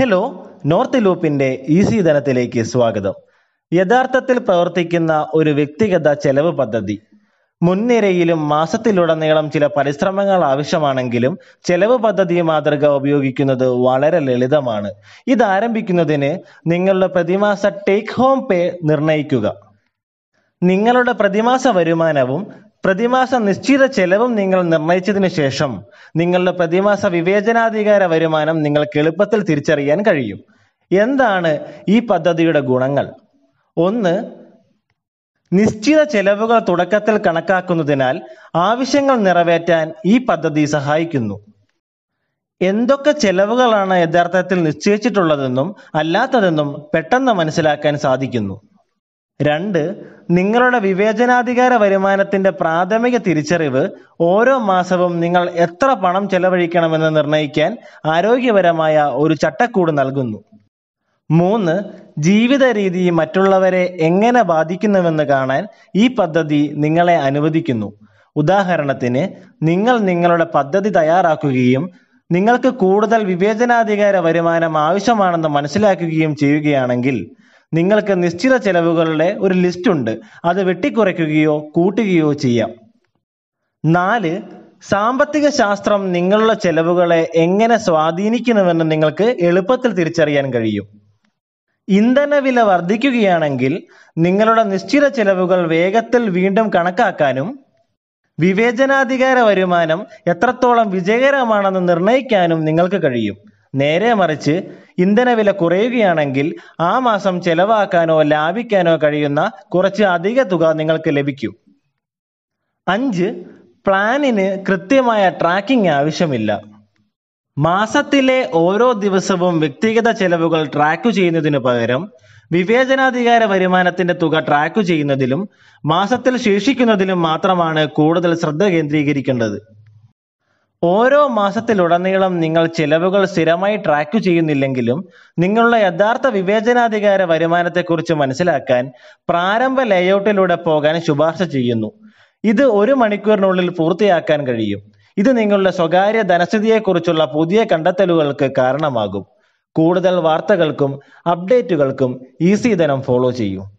Hello north ലൂപ്പിന്റെ easy ധനത്തിലേക്ക് സ്വാഗതം. യഥാർത്ഥത്തിൽ പ്രവർത്തിക്കുന്ന ഒരു വ്യക്തിഗത ചെലവ് പദ്ധതി. മുൻനിരയിലും മാസത്തിലുടനീളം ചില പരിശ്രമങ്ങൾ ആവശ്യമാണെങ്കിലും ചെലവ് പദ്ധതി മാതൃക ഉപയോഗിക്കുന്നത് വളരെ ലളിതമാണ്. ഇത് ആരംഭിക്കുന്നതിന് നിങ്ങളുടെ പ്രതിമാസ ടേക്ക് ഹോം പേ നിർണയിക്കുക. നിങ്ങളുടെ പ്രതിമാസ വരുമാനവും പ്രതിമാസ നിശ്ചിത ചെലവും നിങ്ങൾ നിർണയിച്ചതിനു ശേഷം നിങ്ങളുടെ പ്രതിമാസ വിവേചനാധികാര വരുമാനം നിങ്ങൾക്ക് എളുപ്പത്തിൽ തിരിച്ചറിയാൻ കഴിയും. എന്താണ് ഈ പദ്ധതിയുടെ ഗുണങ്ങൾ? ഒന്ന് നിശ്ചിത ചെലവുകൾ തുടക്കത്തിൽ കണക്കാക്കുന്നതിനാൽ ആവശ്യങ്ങൾ നിറവേറ്റാൻ ഈ പദ്ധതി സഹായിക്കുന്നു. എന്തൊക്കെ ചെലവുകളാണ് യഥാർത്ഥത്തിൽ നിശ്ചയിച്ചിട്ടുള്ളതെന്നും അല്ലാത്തതെന്നും പെട്ടെന്ന് മനസ്സിലാക്കാൻ സാധിക്കുന്നു. രണ്ട് നിങ്ങളുടെ വിവേചനാധികാര വരുമാനത്തിന്റെ പ്രാഥമിക തിരിച്ചറിവ് ഓരോ മാസവും നിങ്ങൾ എത്ര പണം ചെലവഴിക്കണമെന്ന് നിർണയിക്കാൻ ആരോഗ്യപരമായ ഒരു ചട്ടക്കൂട് നൽകുന്നു. മൂന്ന് ജീവിത രീതി മറ്റുള്ളവരെ എങ്ങനെ ബാധിക്കുന്നുവെന്ന് കാണാൻ ഈ പദ്ധതി നിങ്ങളെ അനുവദിക്കുന്നു. ഉദാഹരണത്തിന് നിങ്ങൾ നിങ്ങളുടെ പദ്ധതി തയ്യാറാക്കുകയും നിങ്ങൾക്ക് കൂടുതൽ വിവേചനാധികാര വരുമാനം ആവശ്യമാണെന്ന് മനസ്സിലാക്കുകയും ചെയ്യുകയാണെങ്കിൽ നിങ്ങൾക്ക് നിശ്ചിത ചെലവുകളുടെ ഒരു ലിസ്റ്റ് ഉണ്ട്. അത് വെട്ടിക്കുറയ്ക്കുകയോ കൂട്ടുകയോ ചെയ്യാം. നാല് സാമ്പത്തിക ശാസ്ത്രം നിങ്ങളുടെ ചെലവുകളെ എങ്ങനെ സ്വാധീനിക്കുന്നുവെന്ന് നിങ്ങൾക്ക് എളുപ്പത്തിൽ തിരിച്ചറിയാൻ കഴിയും. ഇന്ധനവില വർദ്ധിക്കുകയാണെങ്കിൽ നിങ്ങളുടെ നിശ്ചിത ചെലവുകൾ വേഗത്തിൽ വീണ്ടും കണക്കാക്കാനും വിവേചനാധികാര വരുമാനം എത്രത്തോളം വിജയകരമാണെന്ന് നിർണയിക്കാനും നിങ്ങൾക്ക് കഴിയും. നേരെ മറിച്ച് ഇന്ധനവില കുറയുകയാണെങ്കിൽ ആ മാസം ചെലവാക്കാനോ ലാഭിക്കാനോ കഴിയുന്ന കുറച്ച് അധിക തുക നിങ്ങൾക്ക് ലഭിക്കും. അഞ്ച് പ്ലാനിന് കൃത്യമായ ട്രാക്കിംഗ് ആവശ്യമില്ല. മാസത്തിലെ ഓരോ ദിവസവും വ്യക്തിഗത ചെലവുകൾ ട്രാക്ക് ചെയ്യുന്നതിനു പകരം വിവേചനാധികാര വരുമാനത്തിന്റെ തുക ട്രാക്ക് ചെയ്യുന്നതിലും മാസത്തിൽ ശേഷിക്കുന്നതിലും മാത്രമാണ് കൂടുതൽ ശ്രദ്ധ കേന്ദ്രീകരിക്കേണ്ടത്. ഓരോ മാസത്തിലുടനീളം നിങ്ങൾ ചെലവുകൾ സ്ഥിരമായി ട്രാക്ക് ചെയ്യുന്നില്ലെങ്കിലും നിങ്ങളുടെ യഥാർത്ഥ വിവേചനാധികാര വരുമാനത്തെക്കുറിച്ച് മനസ്സിലാക്കാൻ പ്രാരംഭ ലേഔട്ടിലൂടെ പോകാൻ ശുപാർശ ചെയ്യുന്നു. ഇത് ഒരു മണിക്കൂറിനുള്ളിൽ പൂർത്തിയാക്കാൻ കഴിയും. ഇത് നിങ്ങളുടെ സ്വകാര്യ ധനസ്ഥിതിയെക്കുറിച്ചുള്ള പുതിയ കണ്ടെത്തലുകൾക്ക് കാരണമാകും. കൂടുതൽ വാർത്തകൾക്കും അപ്ഡേറ്റുകൾക്കും ഈസി ധനം ഫോളോ ചെയ്യൂ.